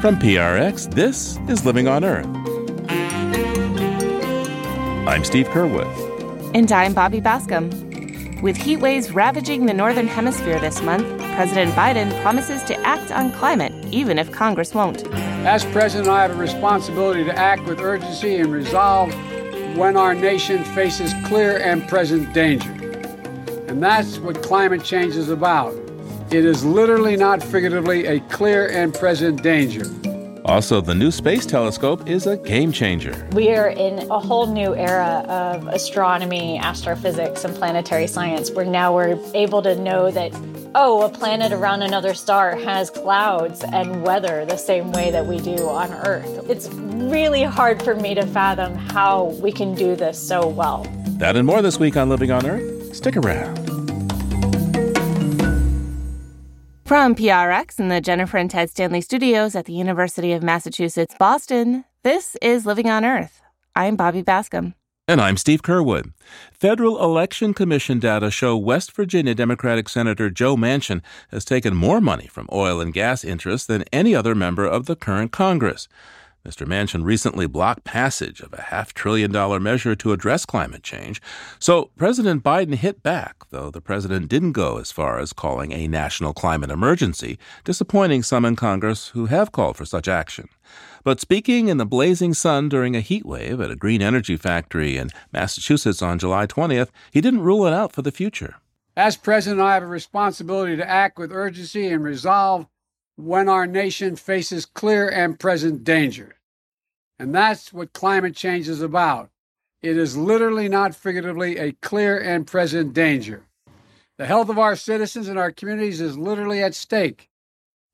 From PRX, this is Living on Earth. I'm Steve Curwood. And I'm Bobby Bascom. With heat waves ravaging the Northern Hemisphere this month, President Biden promises to act on climate, even if Congress won't. As president, I have a responsibility to act with urgency and resolve when our nation faces clear and present danger. And that's what climate change is about. It is literally, not figuratively, a clear and present danger. Also, the new space telescope is a game changer. We are in a whole new era of astronomy, astrophysics, and planetary science where now we're able to know that, oh, a planet around another star has clouds and weather the same way that we do on Earth. It's really hard for me to fathom how we can do this so well. That and more this week on Living on Earth. Stick around. From PRX and the Jennifer and Ted Stanley studios at the University of Massachusetts Boston, this is Living on Earth. I'm Bobby Bascom. And I'm Steve Curwood. Federal Election Commission data show West Virginia Democratic Senator Joe Manchin has taken more money from oil and gas interests than any other member of the current Congress. Mr. Manchin recently blocked passage of a half trillion dollar measure to address climate change. So President Biden hit back, though the president didn't go as far as calling a national climate emergency, disappointing some in Congress who have called for such action. But speaking in the blazing sun during a heat wave at a green energy factory in Massachusetts on July 20th, he didn't rule it out for the future. As president, I have a responsibility to act with urgency and resolve when our nation faces clear and present danger. And that's what climate change is about. It is literally, not figuratively, a clear and present danger. The health of our citizens and our communities is literally at stake.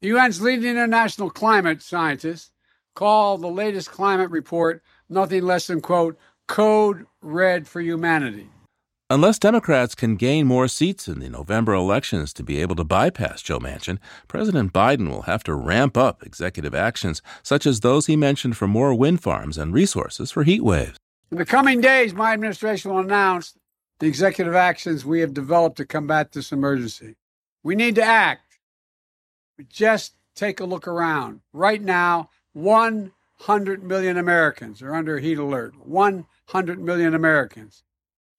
The UN's leading international climate scientists call the latest climate report nothing less than, quote, code red for humanity. Unless Democrats can gain more seats in the November elections to be able to bypass Joe Manchin, President Biden will have to ramp up executive actions such as those he mentioned for more wind farms and resources for heat waves. In the coming days, my administration will announce the executive actions we have developed to combat this emergency. We need to act. Just take a look around. Right now, 100 million Americans are under heat alert. 100 million Americans.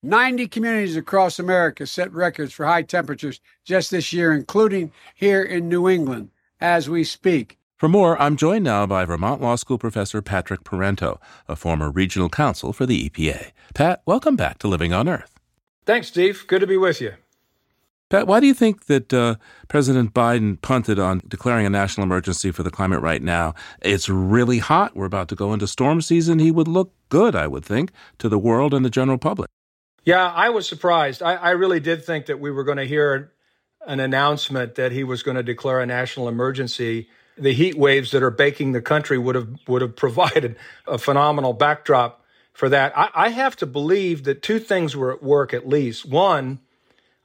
90 communities across America set records for high temperatures just this year, including here in New England as we speak. For more, I'm joined now by Vermont Law School professor Patrick Parenteau, a former regional counsel for the EPA. Pat, welcome back to Living on Earth. Thanks, Steve. Good to be with you. Pat, why do you think that uh, President Biden punted on declaring a national emergency for the climate right now? It's really hot. We're about to go into storm season. He would look good, I would think, to the world and the general public. Yeah, I was surprised. I, I really did think that we were going to hear an announcement that he was going to declare a national emergency. The heat waves that are baking the country would have would have provided a phenomenal backdrop for that. I, I have to believe that two things were at work at least. One,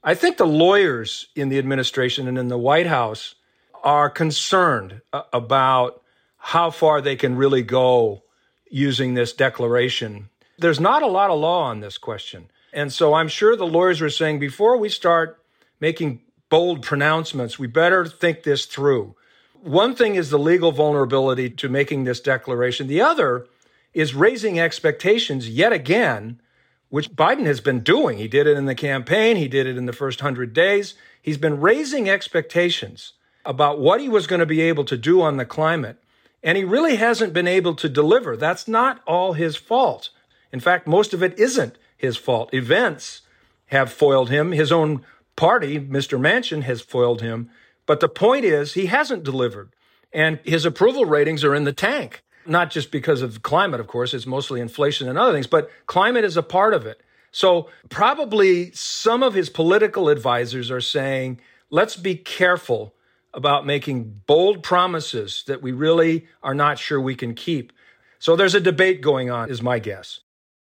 I think the lawyers in the administration and in the White House are concerned about how far they can really go using this declaration. There's not a lot of law on this question. And so I'm sure the lawyers were saying before we start making bold pronouncements, we better think this through. One thing is the legal vulnerability to making this declaration. The other is raising expectations yet again, which Biden has been doing. He did it in the campaign, he did it in the first 100 days. He's been raising expectations about what he was going to be able to do on the climate. And he really hasn't been able to deliver. That's not all his fault. In fact, most of it isn't his fault. Events have foiled him. His own party, Mr. Manchin, has foiled him. But the point is, he hasn't delivered. And his approval ratings are in the tank, not just because of climate, of course, it's mostly inflation and other things, but climate is a part of it. So probably some of his political advisors are saying, let's be careful about making bold promises that we really are not sure we can keep. So there's a debate going on, is my guess.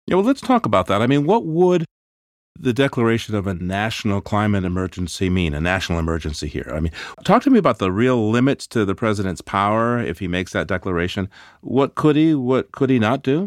Yeah, well, let's talk about that. I mean, what would the declaration of a national climate emergency mean? A national emergency here. I mean, talk to me about the real limits to the president's power if he makes that declaration. What could he? What could he not do?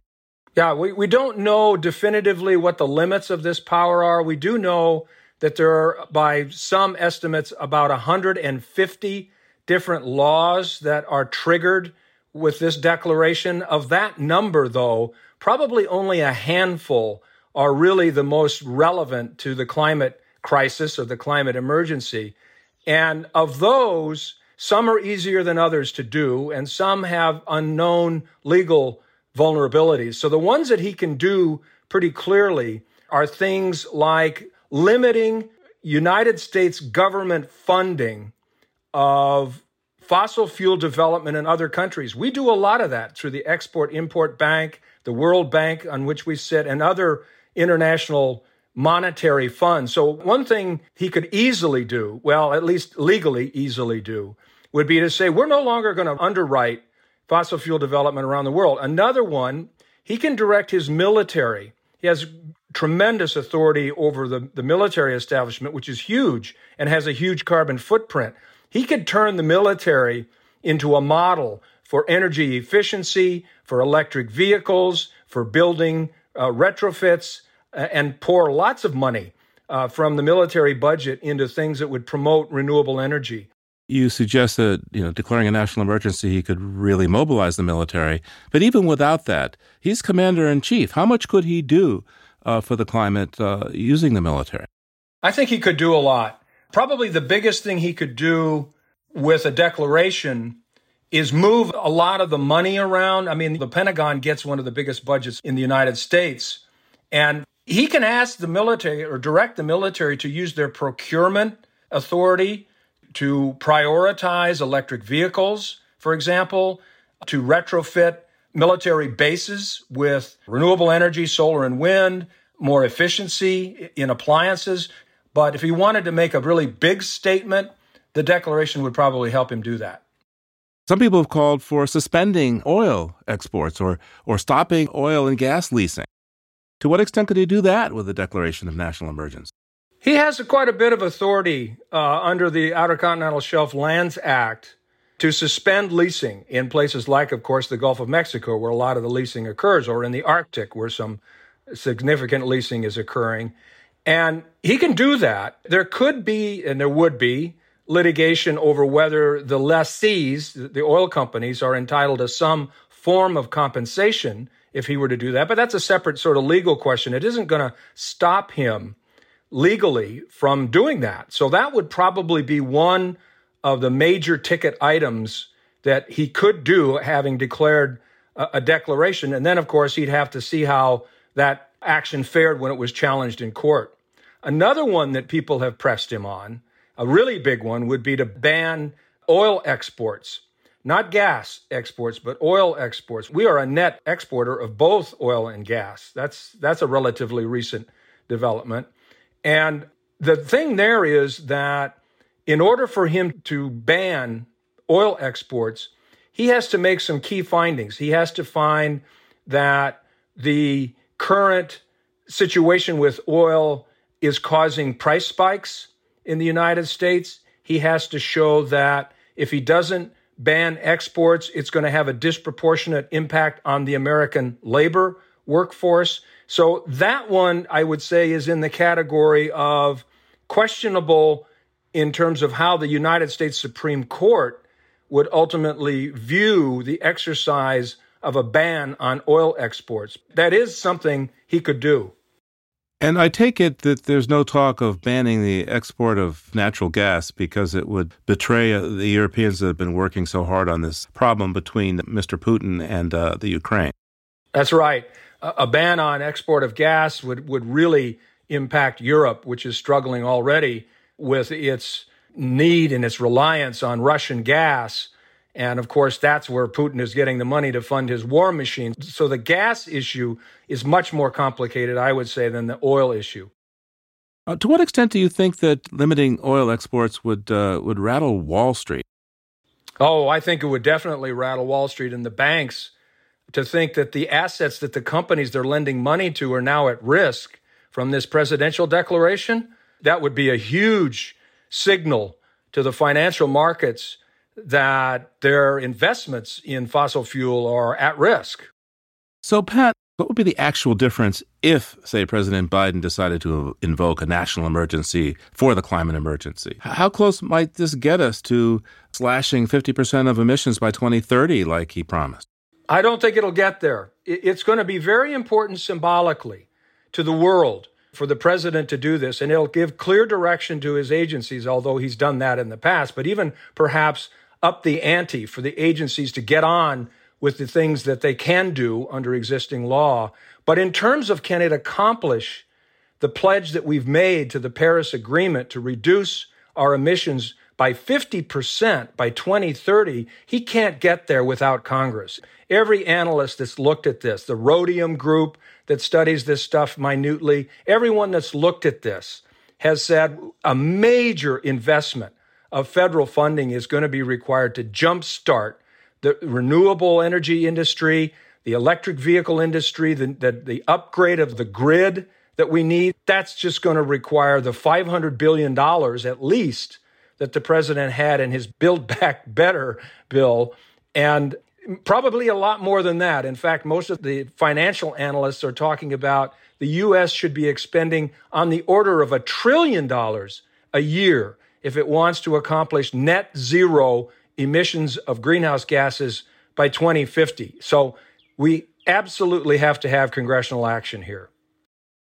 Yeah, we, we don't know definitively what the limits of this power are. We do know that there are, by some estimates, about 150 different laws that are triggered with this declaration. Of that number, though, probably only a handful are really the most relevant to the climate crisis or the climate emergency. And of those, some are easier than others to do, and some have unknown legal vulnerabilities. So the ones that he can do pretty clearly are things like limiting United States government funding of fossil fuel development in other countries. We do a lot of that through the Export Import Bank, the World Bank on which we sit, and other international monetary funds. So, one thing he could easily do, well, at least legally easily do, would be to say, we're no longer going to underwrite fossil fuel development around the world. Another one, he can direct his military. He has tremendous authority over the, the military establishment, which is huge and has a huge carbon footprint. He could turn the military into a model for energy efficiency, for electric vehicles, for building uh, retrofits, uh, and pour lots of money uh, from the military budget into things that would promote renewable energy. You suggest that, you know, declaring a national emergency, he could really mobilize the military. But even without that, he's commander in chief. How much could he do uh, for the climate uh, using the military? I think he could do a lot. Probably the biggest thing he could do with a declaration is move a lot of the money around. I mean, the Pentagon gets one of the biggest budgets in the United States. And he can ask the military or direct the military to use their procurement authority to prioritize electric vehicles, for example, to retrofit military bases with renewable energy, solar and wind, more efficiency in appliances. But if he wanted to make a really big statement, the declaration would probably help him do that. Some people have called for suspending oil exports or, or stopping oil and gas leasing. To what extent could he do that with a declaration of national emergency? He has quite a bit of authority uh, under the Outer Continental Shelf Lands Act to suspend leasing in places like, of course, the Gulf of Mexico, where a lot of the leasing occurs, or in the Arctic, where some significant leasing is occurring. And he can do that. There could be, and there would be, litigation over whether the lessees, the oil companies, are entitled to some form of compensation if he were to do that. But that's a separate sort of legal question. It isn't going to stop him legally from doing that. So that would probably be one of the major ticket items that he could do having declared a, a declaration. And then, of course, he'd have to see how that action fared when it was challenged in court. Another one that people have pressed him on, a really big one, would be to ban oil exports, not gas exports, but oil exports. We are a net exporter of both oil and gas. That's that's a relatively recent development. And the thing there is that in order for him to ban oil exports, he has to make some key findings. He has to find that the current situation with oil is causing price spikes in the United States. He has to show that if he doesn't ban exports, it's going to have a disproportionate impact on the American labor workforce. So that one, I would say, is in the category of questionable in terms of how the United States Supreme Court would ultimately view the exercise of a ban on oil exports. That is something he could do. And I take it that there's no talk of banning the export of natural gas because it would betray uh, the Europeans that have been working so hard on this problem between Mr. Putin and uh, the Ukraine. That's right a ban on export of gas would, would really impact Europe, which is struggling already with its need and its reliance on Russian gas. And of course, that's where Putin is getting the money to fund his war machine. So the gas issue is much more complicated, I would say, than the oil issue. Uh, to what extent do you think that limiting oil exports would uh, would rattle Wall Street? Oh, I think it would definitely rattle Wall Street and the banks to think that the assets that the companies they're lending money to are now at risk from this presidential declaration, that would be a huge signal to the financial markets that their investments in fossil fuel are at risk. So, Pat, What would be the actual difference if, say, President Biden decided to invoke a national emergency for the climate emergency? How close might this get us to slashing 50% of emissions by 2030, like he promised? I don't think it'll get there. It's going to be very important symbolically to the world for the president to do this, and it'll give clear direction to his agencies, although he's done that in the past, but even perhaps up the ante for the agencies to get on with the things that they can do under existing law. But in terms of can it accomplish the pledge that we've made to the Paris Agreement to reduce our emissions by 50% by 2030, he can't get there without Congress. Every analyst that's looked at this, the Rhodium Group that studies this stuff minutely, everyone that's looked at this has said a major investment of federal funding is going to be required to jumpstart the renewable energy industry, the electric vehicle industry, the, the, the upgrade of the grid that we need. That's just going to require the $500 billion at least that the president had in his Build Back Better bill. And probably a lot more than that. In fact, most of the financial analysts are talking about the U.S. should be expending on the order of a trillion dollars a year if it wants to accomplish net zero emissions of greenhouse gases by 2050. So we absolutely have to have congressional action here.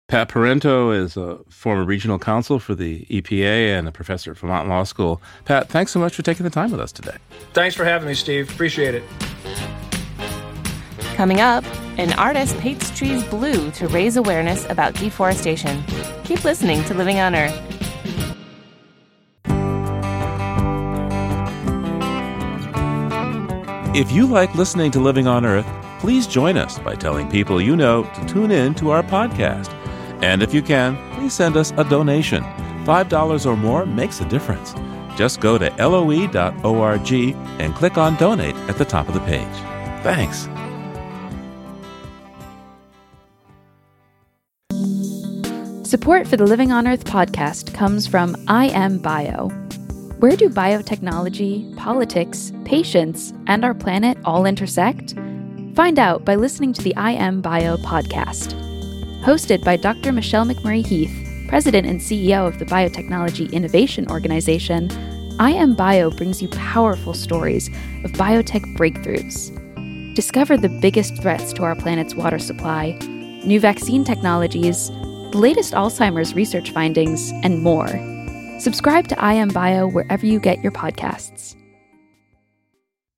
Pat Parenteau is a former regional counsel for the EPA and a professor at Vermont Law School. Pat, thanks so much for taking the time with us today. Thanks for having me, Steve. Appreciate it. Coming up, an artist paints trees blue to raise awareness about deforestation. Keep listening to Living on Earth. If you like listening to Living on Earth, please join us by telling people you know to tune in to our podcast. And if you can, please send us a donation. $5 or more makes a difference. Just go to loe.org and click on donate at the top of the page. Thanks. Support for the Living on Earth podcast comes from I Am Bio where do biotechnology, politics, patients, and our planet all intersect? Find out by listening to the I Am Bio podcast. Hosted by Dr. Michelle McMurry Heath, President and CEO of the Biotechnology Innovation Organization, I Am Bio brings you powerful stories of biotech breakthroughs. Discover the biggest threats to our planet's water supply, new vaccine technologies, the latest Alzheimer's research findings, and more Subscribe to I Am Bio wherever you get your podcasts.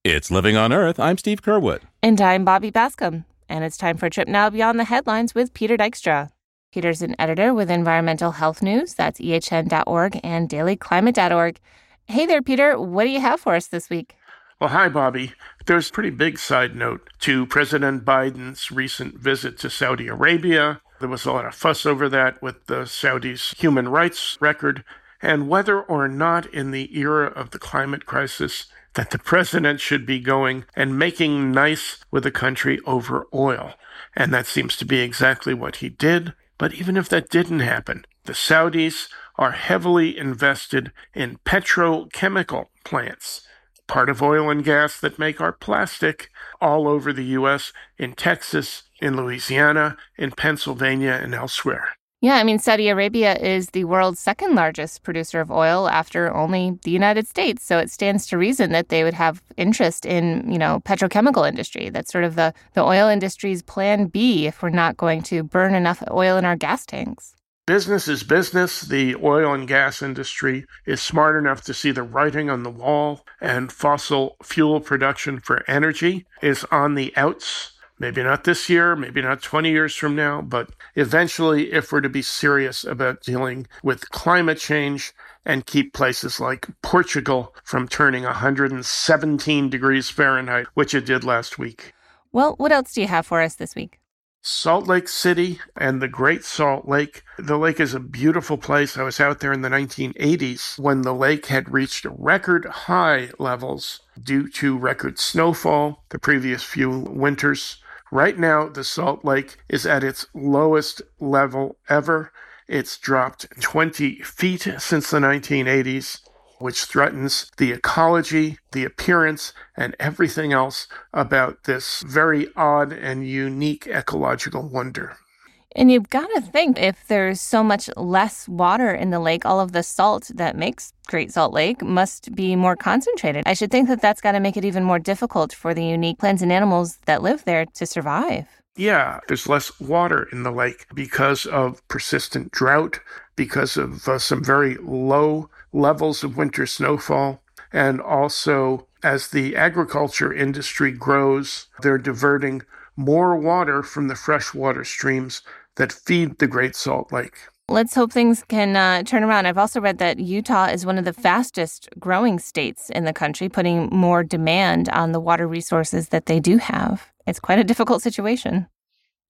It's Living on Earth. I'm Steve Curwood. And I'm Bobby Bascom. And it's time for a trip now beyond the headlines with Peter Dykstra. Peter's an editor with Environmental Health News. That's ehn.org and dailyclimate.org. Hey there, Peter. What do you have for us this week? Well, hi, Bobby. There's a pretty big side note to President Biden's recent visit to Saudi Arabia. There was a lot of fuss over that with the Saudis' human rights record and whether or not in the era of the climate crisis that the president should be going and making nice with the country over oil. And that seems to be exactly what he did. But even if that didn't happen, the Saudis are heavily invested in petrochemical plants, part of oil and gas that make our plastic all over the U.S., in Texas, in Louisiana, in Pennsylvania, and elsewhere. Yeah, I mean, Saudi Arabia is the world's second largest producer of oil after only the United States. So it stands to reason that they would have interest in, you know, petrochemical industry. That's sort of the, the oil industry's plan B if we're not going to burn enough oil in our gas tanks. Business is business. The oil and gas industry is smart enough to see the writing on the wall, and fossil fuel production for energy is on the outs Maybe not this year, maybe not 20 years from now, but eventually, if we're to be serious about dealing with climate change and keep places like Portugal from turning 117 degrees Fahrenheit, which it did last week. Well, what else do you have for us this week? Salt Lake City and the Great Salt Lake. The lake is a beautiful place. I was out there in the 1980s when the lake had reached record high levels due to record snowfall the previous few winters. Right now, the Salt Lake is at its lowest level ever. It's dropped 20 feet since the 1980s. which threatens the ecology, the appearance, and everything else about this very odd and unique ecological wonder. And you've got to think if there's so much less water in the lake, all of the salt that makes Great Salt Lake must be more concentrated. I should think that that's got to make it even more difficult for the unique plants and animals that live there to survive. Yeah, there's less water in the lake because of persistent drought, because of uh, some very low levels of winter snowfall, and also as the agriculture industry grows, they're diverting more water from the freshwater streams that feed the Great Salt Lake. Let's hope things can uh, turn around. I've also read that Utah is one of the fastest growing states in the country, putting more demand on the water resources that they do have. It's quite a difficult situation.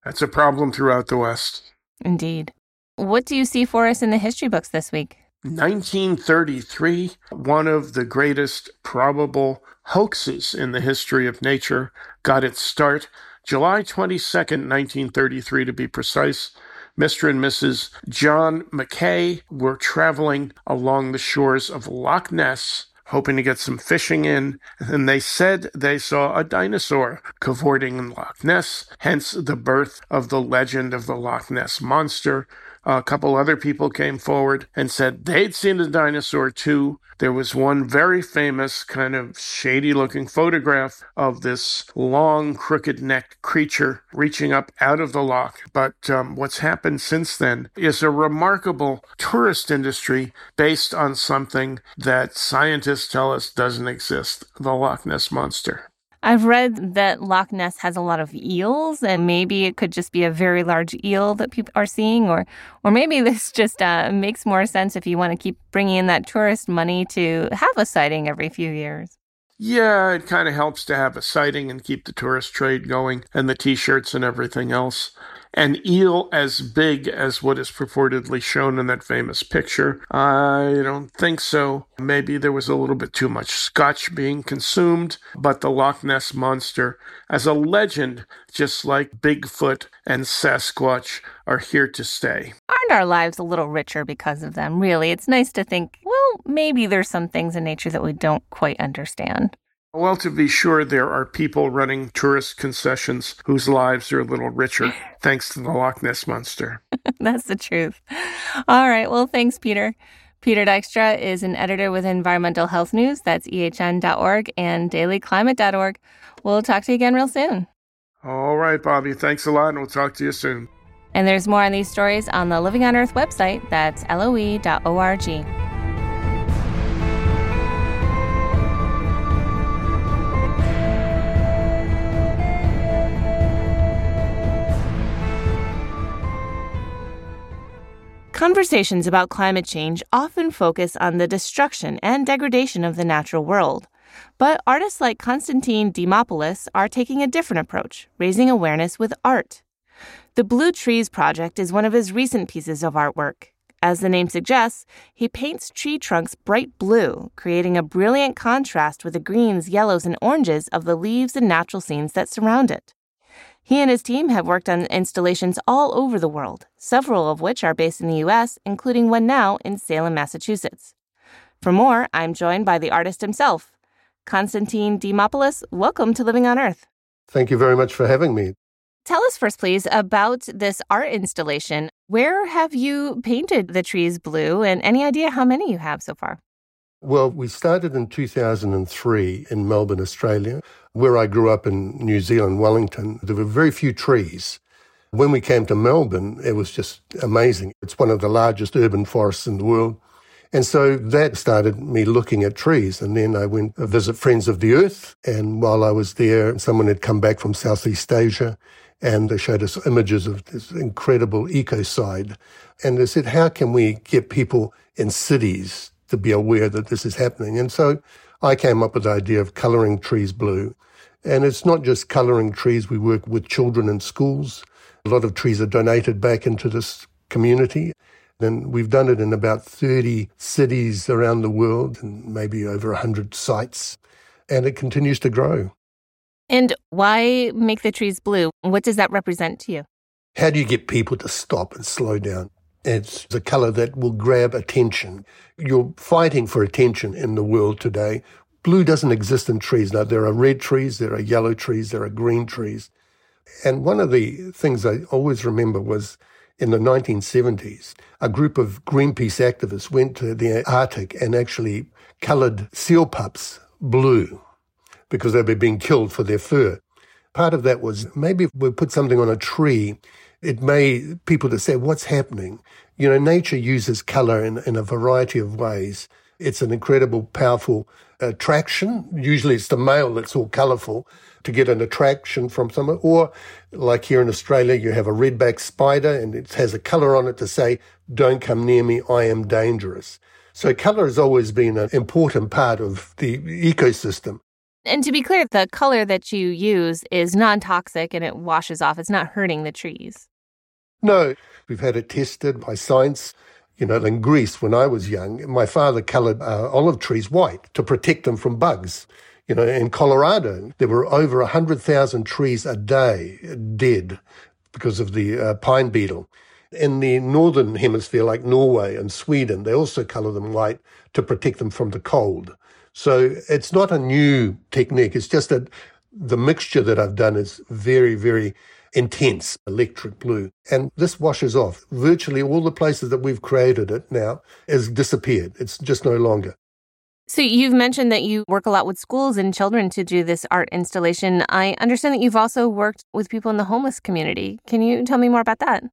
That's a problem throughout the West. Indeed. What do you see for us in the history books this week? 1933, one of the greatest probable hoaxes in the history of nature, got its start July 22nd, 1933 to be precise, Mr. and Mrs. John McKay were traveling along the shores of Loch Ness, hoping to get some fishing in, and they said they saw a dinosaur cavorting in Loch Ness, hence the birth of the legend of the Loch Ness Monster, a couple other people came forward and said they'd seen a dinosaur too. There was one very famous, kind of shady looking photograph of this long, crooked necked creature reaching up out of the loch. But um, what's happened since then is a remarkable tourist industry based on something that scientists tell us doesn't exist the Loch Ness Monster. I've read that Loch Ness has a lot of eels, and maybe it could just be a very large eel that people are seeing, or or maybe this just uh, makes more sense if you want to keep bringing in that tourist money to have a sighting every few years. Yeah, it kind of helps to have a sighting and keep the tourist trade going, and the T-shirts and everything else an eel as big as what is purportedly shown in that famous picture? I don't think so. Maybe there was a little bit too much scotch being consumed, but the Loch Ness Monster, as a legend, just like Bigfoot and Sasquatch, are here to stay. Aren't our lives a little richer because of them? Really, it's nice to think, well, maybe there's some things in nature that we don't quite understand. Well, to be sure, there are people running tourist concessions whose lives are a little richer thanks to the Loch Ness Monster. That's the truth. All right. Well, thanks, Peter. Peter Dykstra is an editor with Environmental Health News. That's ehn.org and dailyclimate.org. We'll talk to you again real soon. All right, Bobby. Thanks a lot, and we'll talk to you soon. And there's more on these stories on the Living on Earth website. That's loe.org. Conversations about climate change often focus on the destruction and degradation of the natural world. But artists like Konstantin Dimopoulos are taking a different approach, raising awareness with art. The Blue Trees Project is one of his recent pieces of artwork. As the name suggests, he paints tree trunks bright blue, creating a brilliant contrast with the greens, yellows, and oranges of the leaves and natural scenes that surround it. He and his team have worked on installations all over the world, several of which are based in the U.S., including one now in Salem, Massachusetts. For more, I'm joined by the artist himself. Konstantin Dimopoulos. welcome to Living on Earth. Thank you very much for having me. Tell us first, please, about this art installation. Where have you painted the trees blue, and any idea how many you have so far? Well, we started in 2003 in Melbourne, Australia. Where I grew up in New Zealand, Wellington, there were very few trees. When we came to Melbourne, it was just amazing. It's one of the largest urban forests in the world. And so that started me looking at trees. And then I went to visit Friends of the Earth. And while I was there, someone had come back from Southeast Asia and they showed us images of this incredible ecocide. And they said, how can we get people in cities to be aware that this is happening. And so I came up with the idea of colouring trees blue. And it's not just colouring trees, we work with children in schools. A lot of trees are donated back into this community. And we've done it in about 30 cities around the world and maybe over 100 sites. And it continues to grow. And why make the trees blue? What does that represent to you? How do you get people to stop and slow down? It's the color that will grab attention. You're fighting for attention in the world today. Blue doesn't exist in trees. Now, there are red trees, there are yellow trees, there are green trees. And one of the things I always remember was in the 1970s, a group of Greenpeace activists went to the Arctic and actually colored seal pups blue because they were being killed for their fur. Part of that was maybe we put something on a tree, it may people to say, what's happening? You know, nature uses color in, in a variety of ways. It's an incredible, powerful attraction. Usually it's the male that's all colorful to get an attraction from someone. Or like here in Australia, you have a redback spider and it has a color on it to say, don't come near me, I am dangerous. So color has always been an important part of the ecosystem. And to be clear, the color that you use is non toxic and it washes off. It's not hurting the trees. No, we've had it tested by science. You know, in Greece, when I was young, my father colored uh, olive trees white to protect them from bugs. You know, in Colorado, there were over 100,000 trees a day dead because of the uh, pine beetle. In the northern hemisphere, like Norway and Sweden, they also color them white to protect them from the cold. So it's not a new technique. It's just that the mixture that I've done is very, very intense electric blue. And this washes off. Virtually all the places that we've created it now has disappeared. It's just no longer. So you've mentioned that you work a lot with schools and children to do this art installation. I understand that you've also worked with people in the homeless community. Can you tell me more about that?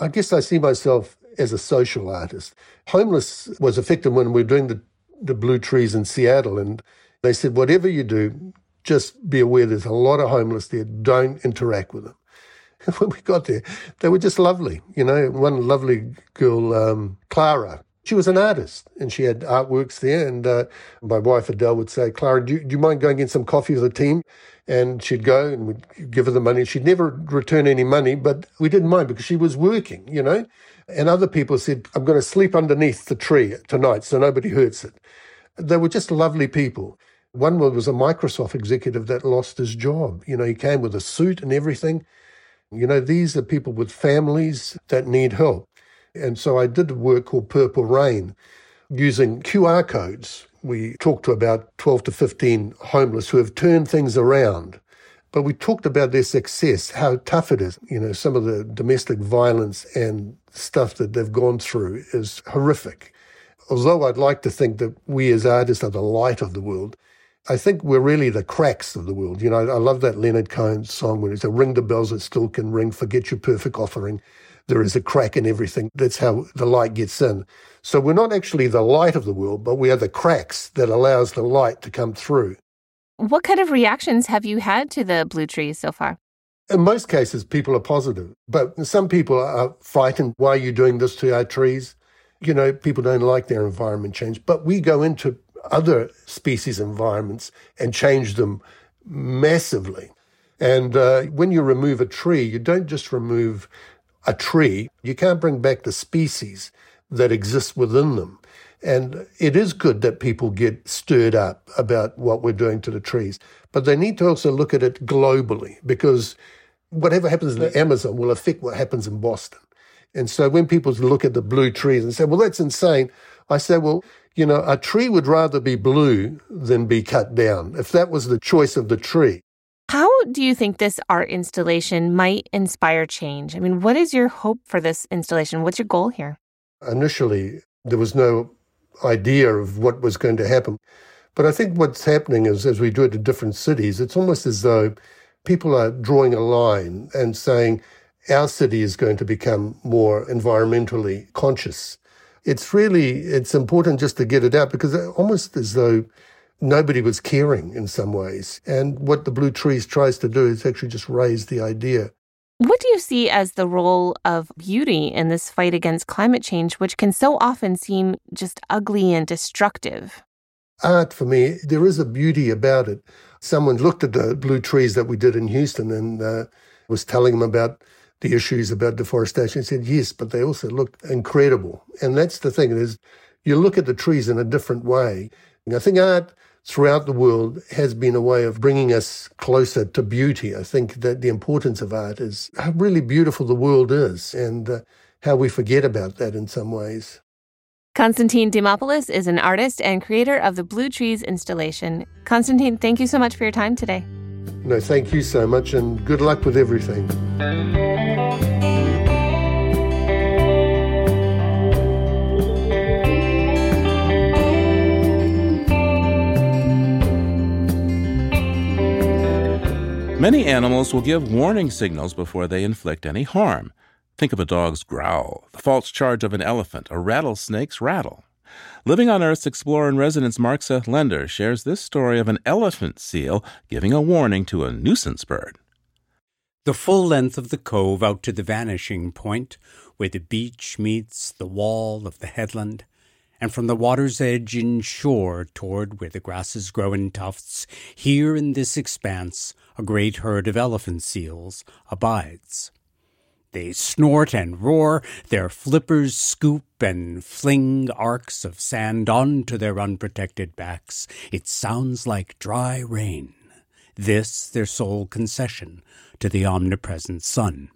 I guess I see myself as a social artist. Homeless was affected when we were doing the the blue trees in Seattle, and they said, whatever you do, just be aware there's a lot of homeless there. Don't interact with them. When we got there, they were just lovely. You know, one lovely girl, um, Clara, she was an artist and she had artworks there. And uh, my wife Adele would say, Clara, do you, do you mind going and get some coffee with the team? And she'd go and we'd give her the money. She'd never return any money, but we didn't mind because she was working, you know. And other people said, I'm going to sleep underneath the tree tonight so nobody hurts it. They were just lovely people. One was a Microsoft executive that lost his job. You know, he came with a suit and everything. You know, these are people with families that need help. And so I did work called Purple Rain using QR codes. We talked to about 12 to 15 homeless who have turned things around. But we talked about their success, how tough it is. You know, some of the domestic violence and stuff that they've gone through is horrific. Although I'd like to think that we as artists are the light of the world, I think we're really the cracks of the world. You know, I love that Leonard Cohen song when he said, Ring the bells that still can ring, forget your perfect offering. There is a crack in everything. That's how the light gets in. So we're not actually the light of the world, but we are the cracks that allows the light to come through. What kind of reactions have you had to the blue trees so far? In most cases, people are positive, but some people are frightened. Why are you doing this to our trees? You know, people don't like their environment change, but we go into other species environments and change them massively. And uh, when you remove a tree, you don't just remove a tree, you can't bring back the species that exist within them. And it is good that people get stirred up about what we're doing to the trees, but they need to also look at it globally because whatever happens in the Amazon will affect what happens in Boston. And so when people look at the blue trees and say, well, that's insane, I say, well, you know, a tree would rather be blue than be cut down if that was the choice of the tree. How do you think this art installation might inspire change? I mean, what is your hope for this installation? What's your goal here? Initially, there was no idea of what was going to happen. But I think what's happening is as we do it in different cities, it's almost as though people are drawing a line and saying our city is going to become more environmentally conscious. It's really it's important just to get it out because almost as though nobody was caring in some ways. And what the Blue Trees tries to do is actually just raise the idea. What do you see as the role of beauty in this fight against climate change, which can so often seem just ugly and destructive? Art, for me, there is a beauty about it someone looked at the blue trees that we did in Houston and uh, was telling them about the issues about deforestation. He said, yes, but they also look incredible. And that's the thing is you look at the trees in a different way. And I think art throughout the world has been a way of bringing us closer to beauty. I think that the importance of art is how really beautiful the world is and uh, how we forget about that in some ways. Konstantin Dimopoulos is an artist and creator of the Blue Trees installation. Konstantin, thank you so much for your time today. No, thank you so much and good luck with everything. Many animals will give warning signals before they inflict any harm. Think of a dog's growl, the false charge of an elephant, a rattlesnake's rattle. Living on Earth's explorer in residence Mark Seth Lender shares this story of an elephant seal giving a warning to a nuisance bird. The full length of the cove out to the vanishing point, where the beach meets the wall of the headland, and from the water's edge inshore toward where the grasses grow in tufts, here in this expanse a great herd of elephant seals abides. They snort and roar, their flippers scoop and fling arcs of sand onto their unprotected backs. It sounds like dry rain. This their sole concession to the omnipresent sun.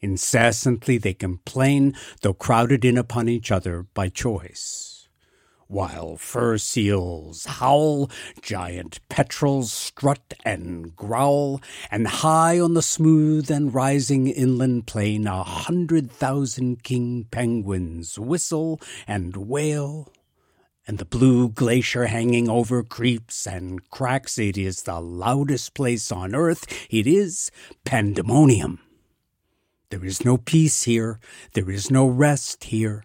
Incessantly they complain, though crowded in upon each other by choice while fur seals howl, giant petrels strut and growl, and high on the smooth and rising inland plain a hundred thousand king penguins whistle and wail. And the blue glacier hanging over creeps and cracks. It is the loudest place on earth. It is pandemonium. There is no peace here. There is no rest here.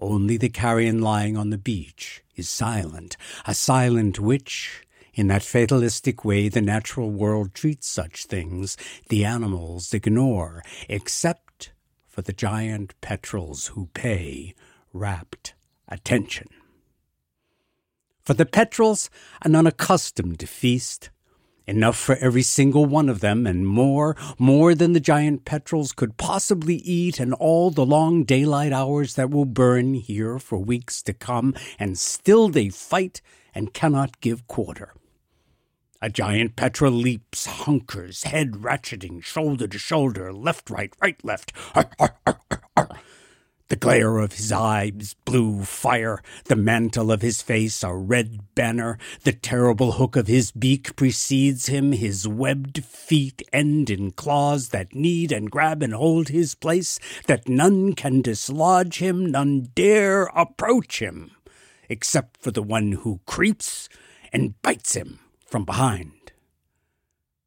Only the carrion lying on the beach is silent, a silent which, in that fatalistic way the natural world treats such things, the animals ignore, except for the giant petrels who pay rapt attention. For the petrels, an unaccustomed feast, enough for every single one of them, and more, more than the giant petrels could possibly eat in all the long daylight hours that will burn here for weeks to come, and still they fight and cannot give quarter. A giant petrel leaps, hunkers, head ratcheting, shoulder to shoulder, left, right, right, left. Arr, arr, arr, the glare of his eyes blue fire, the mantle of his face a red banner, the terrible hook of his beak precedes him, his webbed feet end in claws that need and grab and hold his place, that none can dislodge him, none dare approach him, except for the one who creeps and bites him from behind.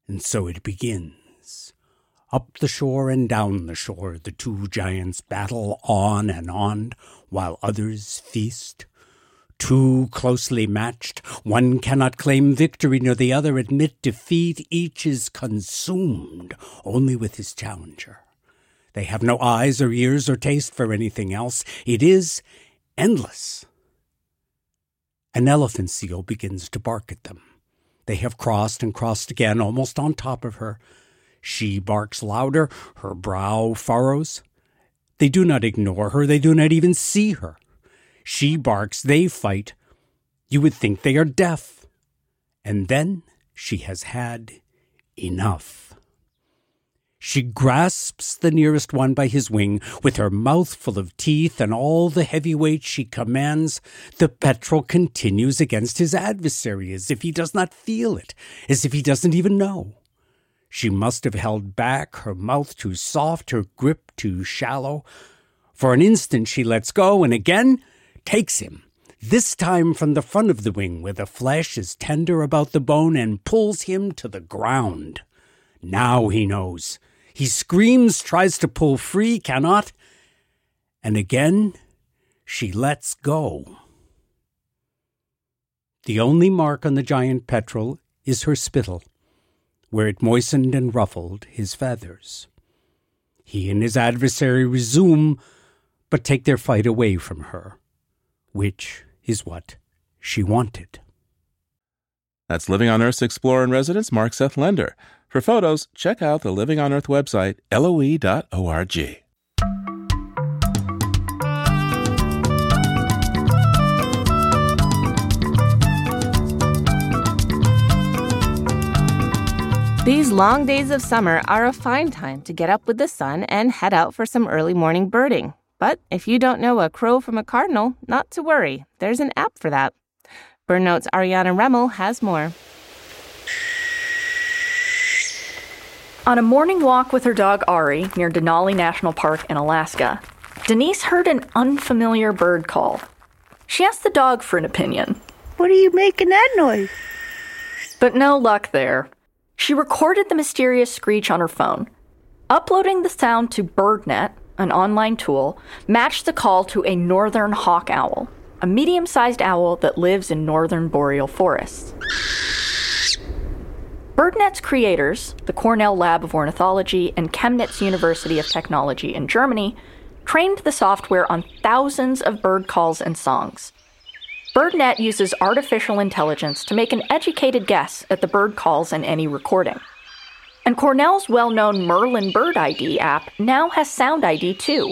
And so it begins. Up the shore and down the shore the two giants battle on and on, while others feast. Too closely matched, one cannot claim victory nor the other admit defeat. Each is consumed only with his challenger. They have no eyes or ears or taste for anything else. It is endless. An elephant seal begins to bark at them. They have crossed and crossed again, almost on top of her. She barks louder, her brow furrows. They do not ignore her, they do not even see her. She barks, they fight. You would think they are deaf. And then she has had enough. She grasps the nearest one by his wing, with her mouth full of teeth and all the heavy weight she commands. The petrel continues against his adversary as if he does not feel it, as if he doesn't even know. She must have held back, her mouth too soft, her grip too shallow. For an instant she lets go and again takes him, this time from the front of the wing where the flesh is tender about the bone and pulls him to the ground. Now he knows. He screams, tries to pull free, cannot. And again she lets go. The only mark on the giant petrel is her spittle where it moistened and ruffled his feathers. He and his adversary resume, but take their fight away from her, which is what she wanted. That's Living on Earth's Explorer in Residence, Mark Seth Lender. For photos, check out the Living on Earth website, loe.org. These long days of summer are a fine time to get up with the sun and head out for some early morning birding. But if you don't know a crow from a cardinal, not to worry. There's an app for that. BirdNote's Ariana Remmel has more. On a morning walk with her dog Ari near Denali National Park in Alaska, Denise heard an unfamiliar bird call. She asked the dog for an opinion. What are you making that noise? But no luck there. She recorded the mysterious screech on her phone. Uploading the sound to BirdNet, an online tool, matched the call to a northern hawk owl, a medium sized owl that lives in northern boreal forests. BirdNet's creators, the Cornell Lab of Ornithology and Chemnitz University of Technology in Germany, trained the software on thousands of bird calls and songs. BirdNet uses artificial intelligence to make an educated guess at the bird calls in any recording. And Cornell's well known Merlin Bird ID app now has Sound ID too.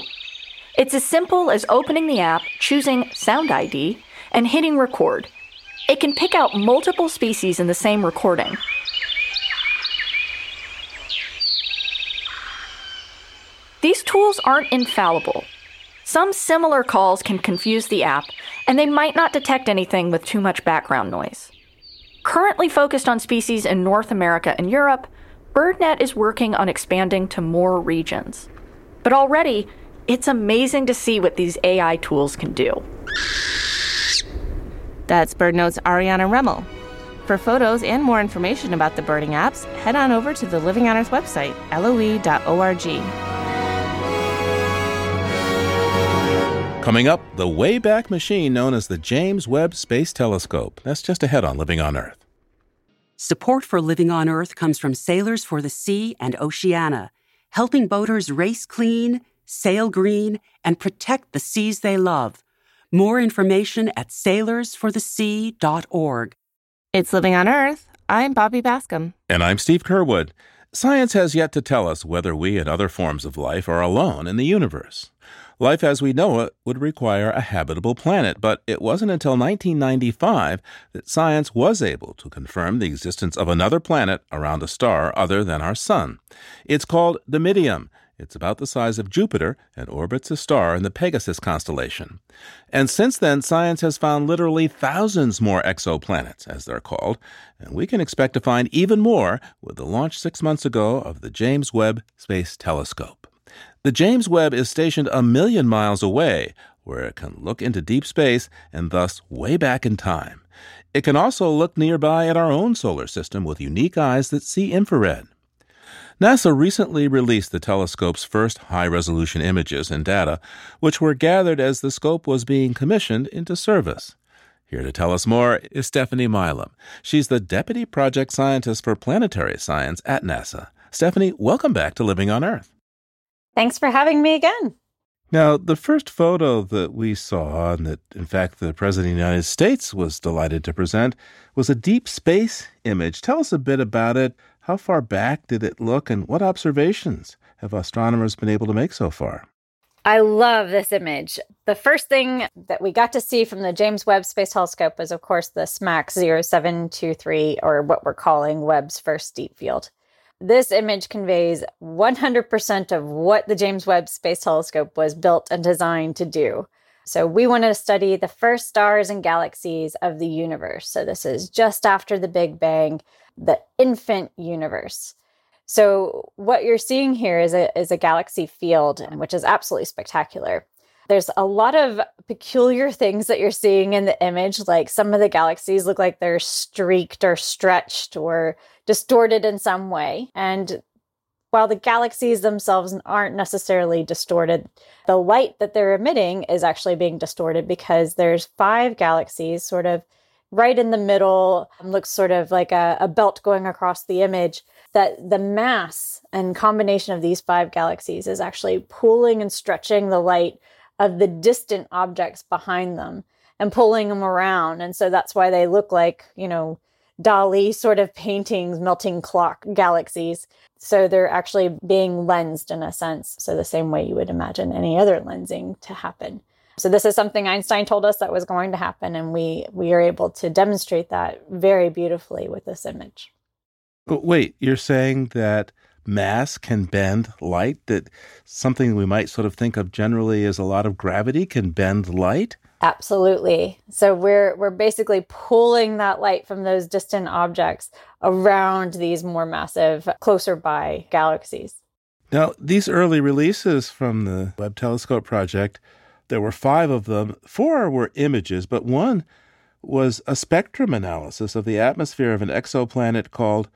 It's as simple as opening the app, choosing Sound ID, and hitting record. It can pick out multiple species in the same recording, These tools aren't infallible. Some similar calls can confuse the app, and they might not detect anything with too much background noise. Currently focused on species in North America and Europe, BirdNet is working on expanding to more regions. But already, it's amazing to see what these AI tools can do. That's BirdNote's Ariana Remmel. For photos and more information about the birding apps, head on over to the Living on Earth website, loe.org. Coming up, the Wayback Machine known as the James Webb Space Telescope. That's just ahead on Living on Earth. Support for Living on Earth comes from Sailors for the Sea and Oceana, helping boaters race clean, sail green, and protect the seas they love. More information at sailorsforthesea.org. It's Living on Earth. I'm Bobby Bascomb. And I'm Steve Curwood. Science has yet to tell us whether we and other forms of life are alone in the universe. Life as we know it would require a habitable planet, but it wasn't until 1995 that science was able to confirm the existence of another planet around a star other than our Sun. It's called Dimidium. It's about the size of Jupiter and orbits a star in the Pegasus constellation. And since then, science has found literally thousands more exoplanets, as they're called, and we can expect to find even more with the launch six months ago of the James Webb Space Telescope. The James Webb is stationed a million miles away, where it can look into deep space and thus way back in time. It can also look nearby at our own solar system with unique eyes that see infrared. NASA recently released the telescope's first high resolution images and data, which were gathered as the scope was being commissioned into service. Here to tell us more is Stephanie Milam. She's the Deputy Project Scientist for Planetary Science at NASA. Stephanie, welcome back to Living on Earth. Thanks for having me again. Now, the first photo that we saw, and that in fact the President of the United States was delighted to present, was a deep space image. Tell us a bit about it. How far back did it look, and what observations have astronomers been able to make so far? I love this image. The first thing that we got to see from the James Webb Space Telescope was, of course, the SMACS 0723, or what we're calling Webb's first deep field. This image conveys 100% of what the James Webb Space Telescope was built and designed to do. So, we want to study the first stars and galaxies of the universe. So, this is just after the Big Bang, the infant universe. So, what you're seeing here is a, is a galaxy field, which is absolutely spectacular. There's a lot of peculiar things that you're seeing in the image, like some of the galaxies look like they're streaked or stretched or distorted in some way. And while the galaxies themselves aren't necessarily distorted, the light that they're emitting is actually being distorted because there's five galaxies sort of right in the middle, looks sort of like a, a belt going across the image. That the mass and combination of these five galaxies is actually pulling and stretching the light of the distant objects behind them and pulling them around. And so that's why they look like, you know, Dali sort of paintings, melting clock galaxies. So they're actually being lensed in a sense. So the same way you would imagine any other lensing to happen. So this is something Einstein told us that was going to happen, and we we are able to demonstrate that very beautifully with this image. But wait, you're saying that mass can bend light, that something we might sort of think of generally as a lot of gravity can bend light? Absolutely. So we're we're basically pulling that light from those distant objects around these more massive closer by galaxies. Now, these early releases from the Webb Telescope project, there were 5 of them. 4 were images, but one was a spectrum analysis of the atmosphere of an exoplanet called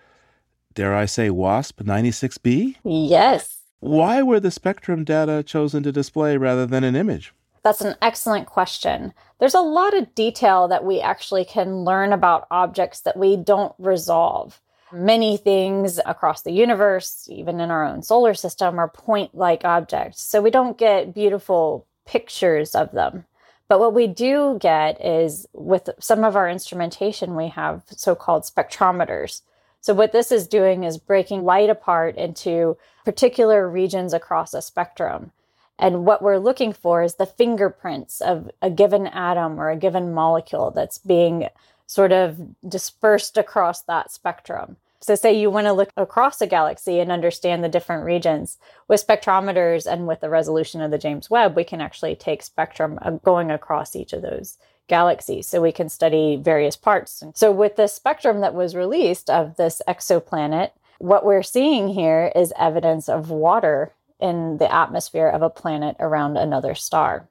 dare I say, WASP 96b? Yes. Why were the spectrum data chosen to display rather than an image? That's an excellent question. There's a lot of detail that we actually can learn about objects that we don't resolve. Many things across the universe, even in our own solar system, are point like objects. So we don't get beautiful pictures of them. But what we do get is with some of our instrumentation, we have so called spectrometers. So, what this is doing is breaking light apart into particular regions across a spectrum. And what we're looking for is the fingerprints of a given atom or a given molecule that's being sort of dispersed across that spectrum. So, say you want to look across a galaxy and understand the different regions. With spectrometers and with the resolution of the James Webb, we can actually take spectrum uh, going across each of those galaxies. so we can study various parts. So, with the spectrum that was released of this exoplanet, what we're seeing here is evidence of water in the atmosphere of a planet around another star.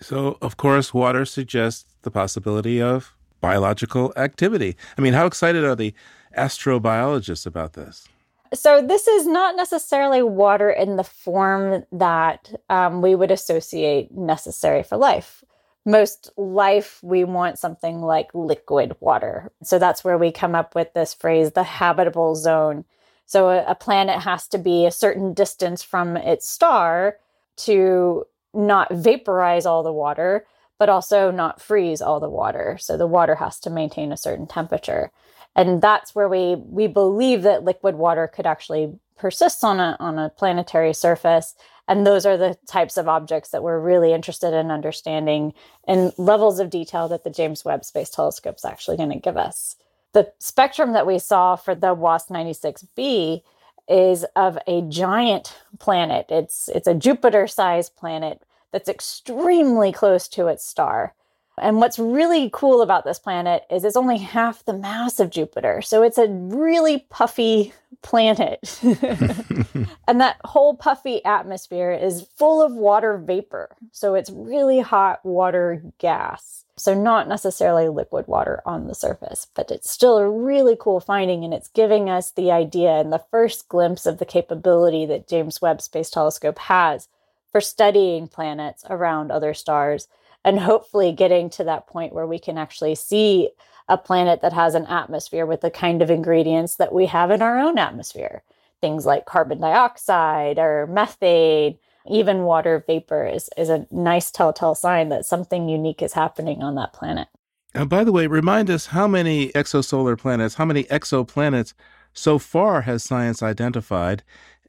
So, of course, water suggests the possibility of biological activity. I mean, how excited are the astrobiologists about this? So, this is not necessarily water in the form that um, we would associate necessary for life most life, we want something like liquid water. So that's where we come up with this phrase, the habitable zone. So a, a planet has to be a certain distance from its star to not vaporize all the water, but also not freeze all the water. So the water has to maintain a certain temperature. And that's where we we believe that liquid water could actually persist on a on a planetary surface and those are the types of objects that we're really interested in understanding and levels of detail that the James Webb Space Telescope is actually going to give us. The spectrum that we saw for the WASP 96b is of a giant planet. It's it's a Jupiter-sized planet that's extremely close to its star. And what's really cool about this planet is it's only half the mass of Jupiter. So it's a really puffy planet. and that whole puffy atmosphere is full of water vapor. So it's really hot water gas. So, not necessarily liquid water on the surface, but it's still a really cool finding. And it's giving us the idea and the first glimpse of the capability that James Webb Space Telescope has for studying planets around other stars and hopefully getting to that point where we can actually see a planet that has an atmosphere with the kind of ingredients that we have in our own atmosphere. Things like carbon dioxide or methane, even water vapor is, is a nice telltale sign that something unique is happening on that planet. And by the way, remind us how many exosolar planets, how many exoplanets so far has science identified,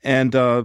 and uh,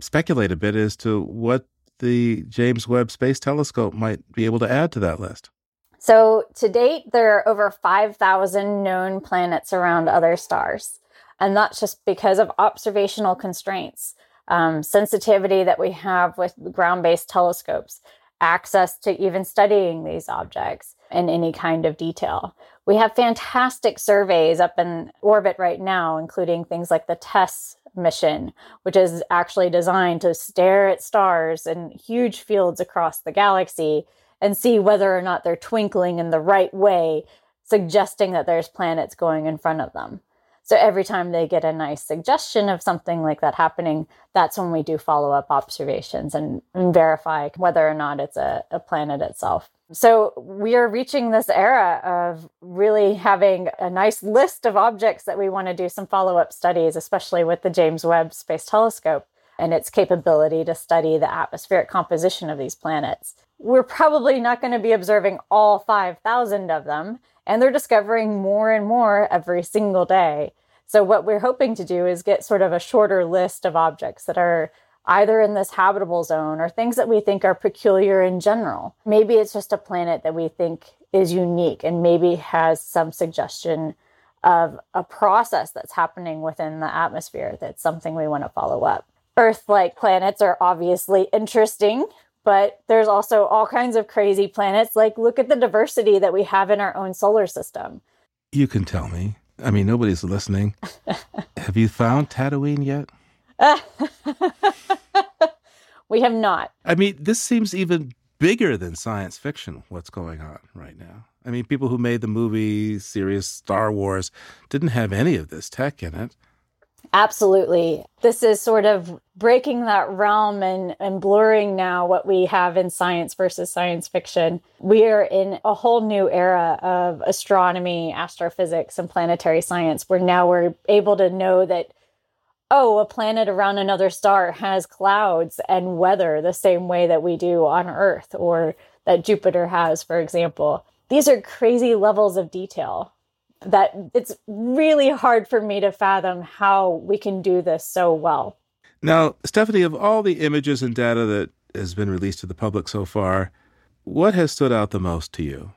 speculate a bit as to what the James Webb Space Telescope might be able to add to that list? So, to date, there are over 5,000 known planets around other stars. And that's just because of observational constraints, um, sensitivity that we have with ground based telescopes, access to even studying these objects in any kind of detail. We have fantastic surveys up in orbit right now, including things like the TESS mission, which is actually designed to stare at stars in huge fields across the galaxy and see whether or not they're twinkling in the right way, suggesting that there's planets going in front of them. So every time they get a nice suggestion of something like that happening, that's when we do follow up observations and, and verify whether or not it's a, a planet itself. So we are reaching this era of really having a nice list of objects that we want to do some follow up studies, especially with the James Webb Space Telescope and its capability to study the atmospheric composition of these planets. We're probably not going to be observing all 5,000 of them, and they're discovering more and more every single day. So, what we're hoping to do is get sort of a shorter list of objects that are either in this habitable zone or things that we think are peculiar in general. Maybe it's just a planet that we think is unique and maybe has some suggestion of a process that's happening within the atmosphere that's something we want to follow up. Earth like planets are obviously interesting, but there's also all kinds of crazy planets. Like, look at the diversity that we have in our own solar system. You can tell me. I mean, nobody's listening. have you found Tatooine yet? we have not. I mean, this seems even bigger than science fiction, what's going on right now. I mean, people who made the movie series Star Wars didn't have any of this tech in it. Absolutely. This is sort of breaking that realm and, and blurring now what we have in science versus science fiction. We are in a whole new era of astronomy, astrophysics, and planetary science where now we're able to know that, oh, a planet around another star has clouds and weather the same way that we do on Earth or that Jupiter has, for example. These are crazy levels of detail that it's really hard for me to fathom how we can do this so well. Now, Stephanie, of all the images and data that has been released to the public so far, what has stood out the most to you?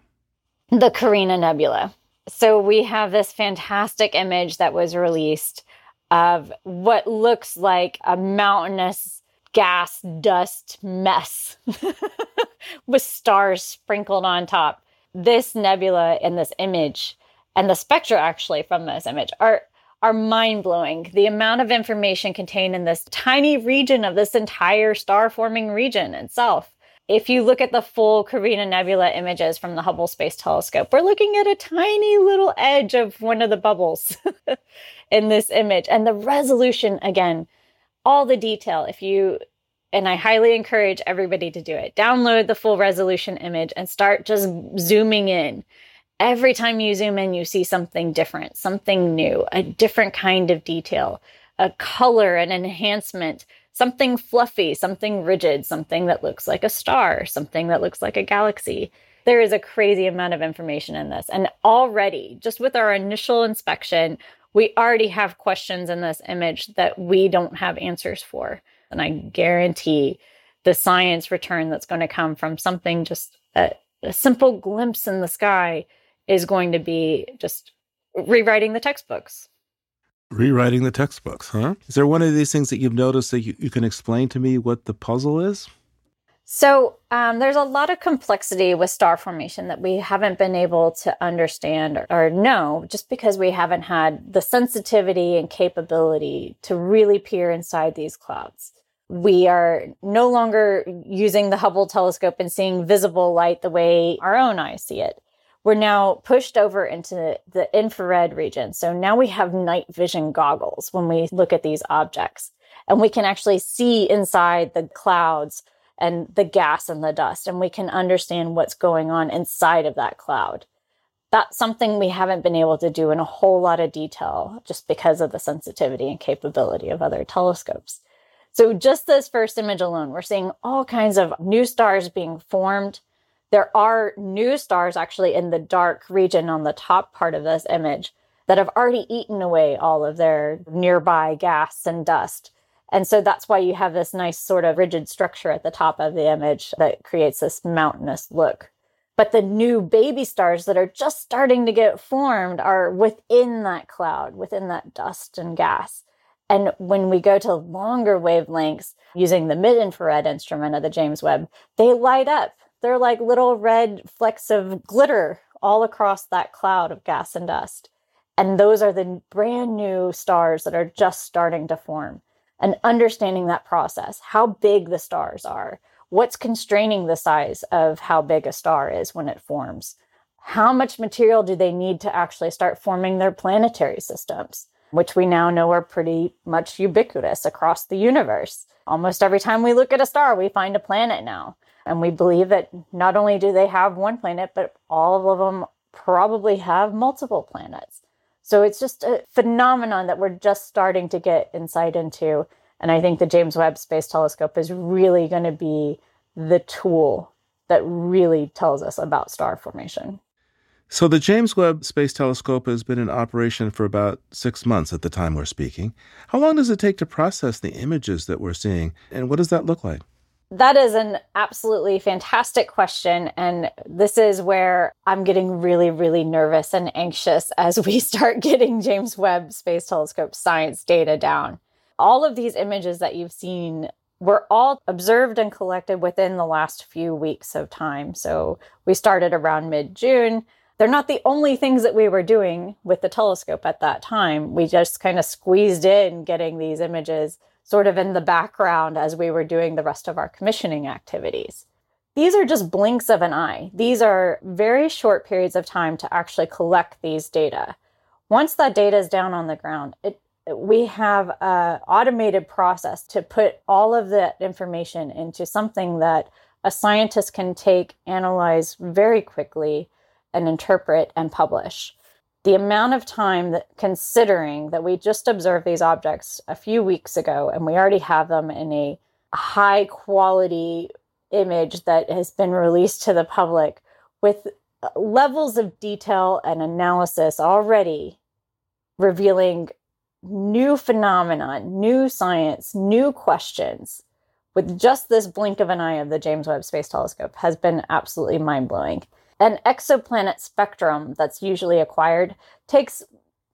The Carina Nebula. So we have this fantastic image that was released of what looks like a mountainous gas dust mess with stars sprinkled on top. This nebula in this image and the spectra actually from this image are are mind blowing. The amount of information contained in this tiny region of this entire star forming region itself. If you look at the full Carina Nebula images from the Hubble Space Telescope, we're looking at a tiny little edge of one of the bubbles in this image. And the resolution, again, all the detail. If you, and I highly encourage everybody to do it, download the full resolution image and start just zooming in every time you zoom in, you see something different, something new, a different kind of detail, a color, an enhancement, something fluffy, something rigid, something that looks like a star, something that looks like a galaxy. There is a crazy amount of information in this. And already, just with our initial inspection, we already have questions in this image that we don't have answers for. And I guarantee the science return that's going to come from something just a, a simple glimpse in the sky is going to be just rewriting the textbooks. Rewriting the textbooks, huh? Is there one of these things that you've noticed that you, you can explain to me what the puzzle is? So, um, there's a lot of complexity with star formation that we haven't been able to understand or, or know just because we haven't had the sensitivity and capability to really peer inside these clouds. We are no longer using the Hubble telescope and seeing visible light the way our own eyes see it we're now pushed over into the infrared region. So now we have night vision goggles when we look at these objects, and we can actually see inside the clouds and the gas and the dust, and we can understand what's going on inside of that cloud. That's something we haven't been able to do in a whole lot of detail just because of the sensitivity and capability of other telescopes. So, just this first image alone, we're seeing all kinds of new stars being formed there are new stars actually in the dark region on the top part of this image that have already eaten away all of their nearby gas and dust. And so that's why you have this nice sort of rigid structure at the top of the image that creates this mountainous look. But the new baby stars that are just starting to get formed are within that cloud, within that dust and gas. And when we go to longer wavelengths using the mid infrared instrument of the James Webb, they light up they're like little red flecks of glitter all across that cloud of gas and dust. And those are the brand new stars that are just starting to form. And understanding that process, how big the stars are, what's constraining the size of how big a star is when it forms, how much material do they need to actually start forming their planetary systems, which we now know are pretty much ubiquitous across the universe. Almost every time we look at a star, we find a planet now. And we believe that not only do they have one planet, but all of them probably have multiple planets. So it's just a phenomenon that we're just starting to get insight into. And I think the James Webb Space Telescope is really going to be the tool that really tells us about star formation. So the James Webb Space Telescope has been in operation for about six months at the time we're speaking. How long does it take to process the images that we're seeing, and what does that look like? That is an absolutely fantastic question. And this is where I'm getting really, really nervous and anxious as we start getting James Webb Space Telescope science data down. All of these images that you've seen were all observed and collected within the last few weeks of time. So we started around mid June. They're not the only things that we were doing with the telescope at that time. We just kind of squeezed in getting these images sort of in the background as we were doing the rest of our commissioning activities. These are just blinks of an eye. These are very short periods of time to actually collect these data. Once that data is down on the ground, it, we have an automated process to put all of that information into something that a scientist can take, analyze very quickly, and interpret and publish the amount of time that considering that we just observed these objects a few weeks ago and we already have them in a high quality image that has been released to the public with uh, levels of detail and analysis already revealing new phenomena, new science, new questions with just this blink of an eye of the James Webb Space Telescope has been absolutely mind blowing. An exoplanet spectrum that's usually acquired takes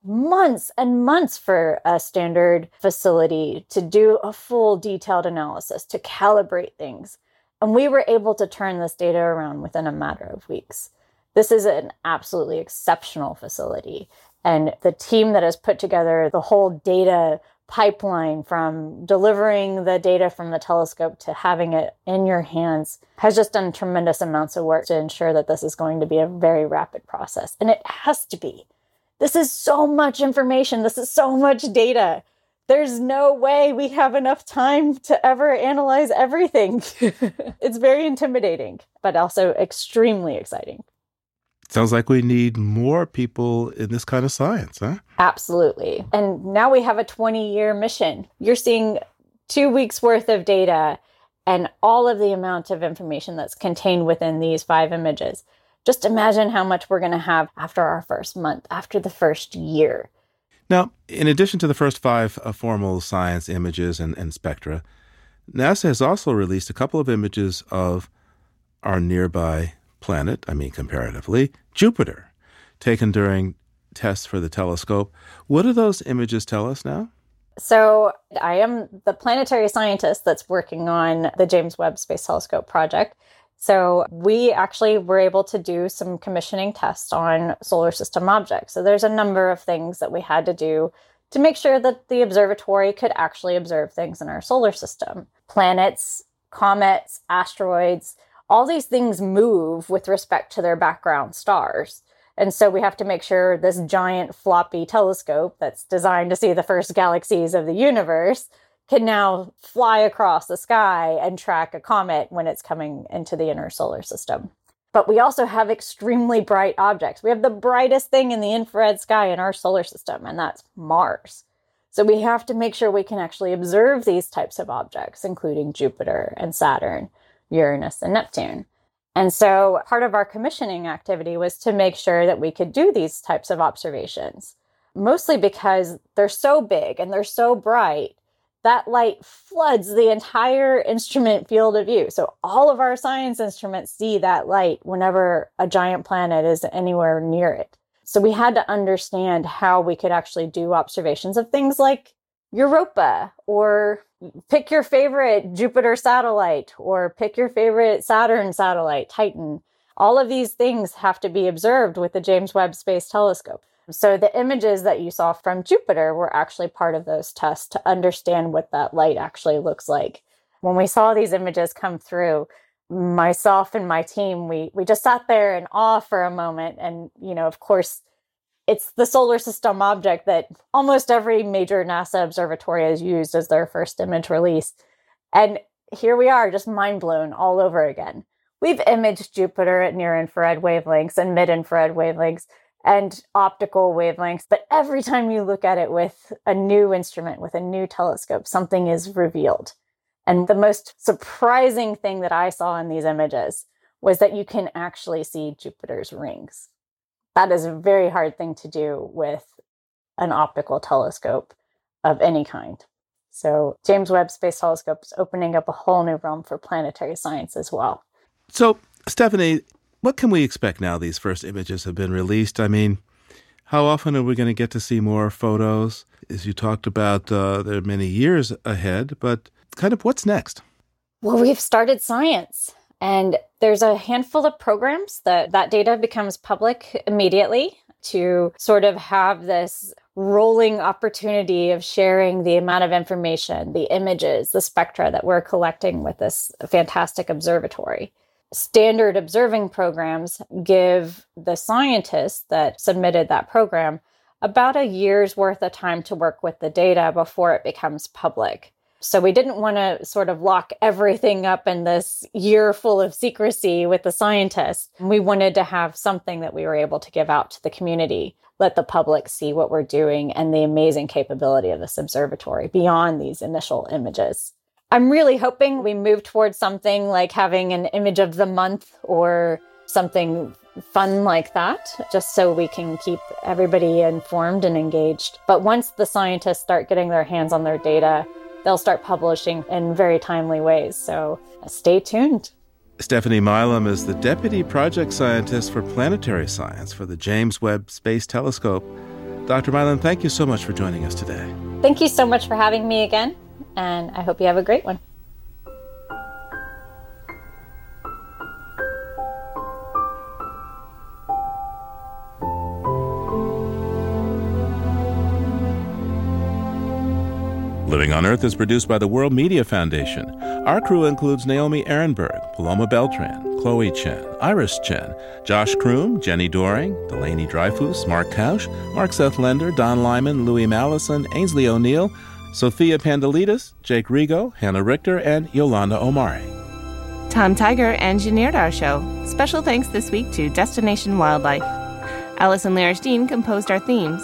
months and months for a standard facility to do a full detailed analysis, to calibrate things. And we were able to turn this data around within a matter of weeks. This is an absolutely exceptional facility. And the team that has put together the whole data pipeline from delivering the data from the telescope to having it in your hands has just done tremendous amounts of work to ensure that this is going to be a very rapid process. And it has to be. This is so much information. This is so much data. There's no way we have enough time to ever analyze everything. it's very intimidating, but also extremely exciting. Sounds like we need more people in this kind of science, huh? Absolutely. And now we have a 20 year mission. You're seeing two weeks worth of data and all of the amount of information that's contained within these five images. Just imagine how much we're going to have after our first month, after the first year. Now, in addition to the first five uh, formal science images and, and spectra, NASA has also released a couple of images of our nearby planet, I mean comparatively, Jupiter, taken during tests for the telescope. What do those images tell us now? So, I am the planetary scientist that's working on the James Webb Space Telescope project. So, we actually were able to do some commissioning tests on solar system objects. So, there's a number of things that we had to do to make sure that the observatory could actually observe things in our solar system planets, comets, asteroids, all these things move with respect to their background stars. And so we have to make sure this giant floppy telescope that's designed to see the first galaxies of the universe can now fly across the sky and track a comet when it's coming into the inner solar system. But we also have extremely bright objects. We have the brightest thing in the infrared sky in our solar system, and that's Mars. So we have to make sure we can actually observe these types of objects, including Jupiter and Saturn. Uranus, and Neptune. And so part of our commissioning activity was to make sure that we could do these types of observations, mostly because they're so big and they're so bright. That light floods the entire instrument field of view. So all of our science instruments see that light whenever a giant planet is anywhere near it. So we had to understand how we could actually do observations of things like Europa or pick your favorite Jupiter satellite or pick your favorite Saturn satellite, Titan. All of these things have to be observed with the James Webb Space Telescope. So the images that you saw from Jupiter were actually part of those tests to understand what that light actually looks like. When we saw these images come through, myself and my team, we we just sat there in awe for a moment and you know, of course, it's the solar system object that almost every major NASA observatory has used as their first image release. And here we are, just mind blown all over again. We've imaged Jupiter at near infrared wavelengths and mid infrared wavelengths and optical wavelengths, but every time you look at it with a new instrument, with a new telescope, something is revealed. And the most surprising thing that I saw in these images was that you can actually see Jupiter's rings that is a very hard thing to do with an optical telescope of any kind. So, James Webb Space Telescope is opening up a whole new realm for planetary science as well. So, Stephanie, what can we expect now these first images have been released? I mean, how often are we going to get to see more photos? As you talked about, uh, there are many years ahead, but kind of what's next? Well, we've started science. And there's a handful of programs that that data becomes public immediately to sort of have this rolling opportunity of sharing the amount of information, the images, the spectra that we're collecting with this fantastic observatory. Standard observing programs give the scientists that submitted that program about a year's worth of time to work with the data before it becomes public. So we didn't want to sort of lock everything up in this year full of secrecy with the scientists. We wanted to have something that we were able to give out to the community, let the public see what we're doing and the amazing capability of this observatory beyond these initial images. I'm really hoping we move towards something like having an image of the month or something fun like that, just so we can keep everybody informed and engaged. But once the scientists start getting their hands on their data, they'll start publishing in very timely ways. So uh, stay tuned. Stephanie Milam is the Deputy Project Scientist for Planetary Science for the James Webb Space Telescope. Dr. Milam, thank you so much for joining us today. Thank you so much for having me again, and I hope you have a great one. Living on Earth is produced by the World Media Foundation. Our crew includes Naomi Arenberg, Paloma Beltran, Chloe Chen, Iris Chen, Josh Croom, Jenny Doering, Delaney Dreyfus, Mark Kausch, Mark Seth Lender, Don Lyman, Louis Mallison, Ainsley O'Neill, Sophia Pandelidis, Jake Rigo, Hannah Richter, and Yolanda Omari. Tom Tiger engineered our show. Special thanks this week to Destination Wildlife. Allison Lirish Dean composed our themes.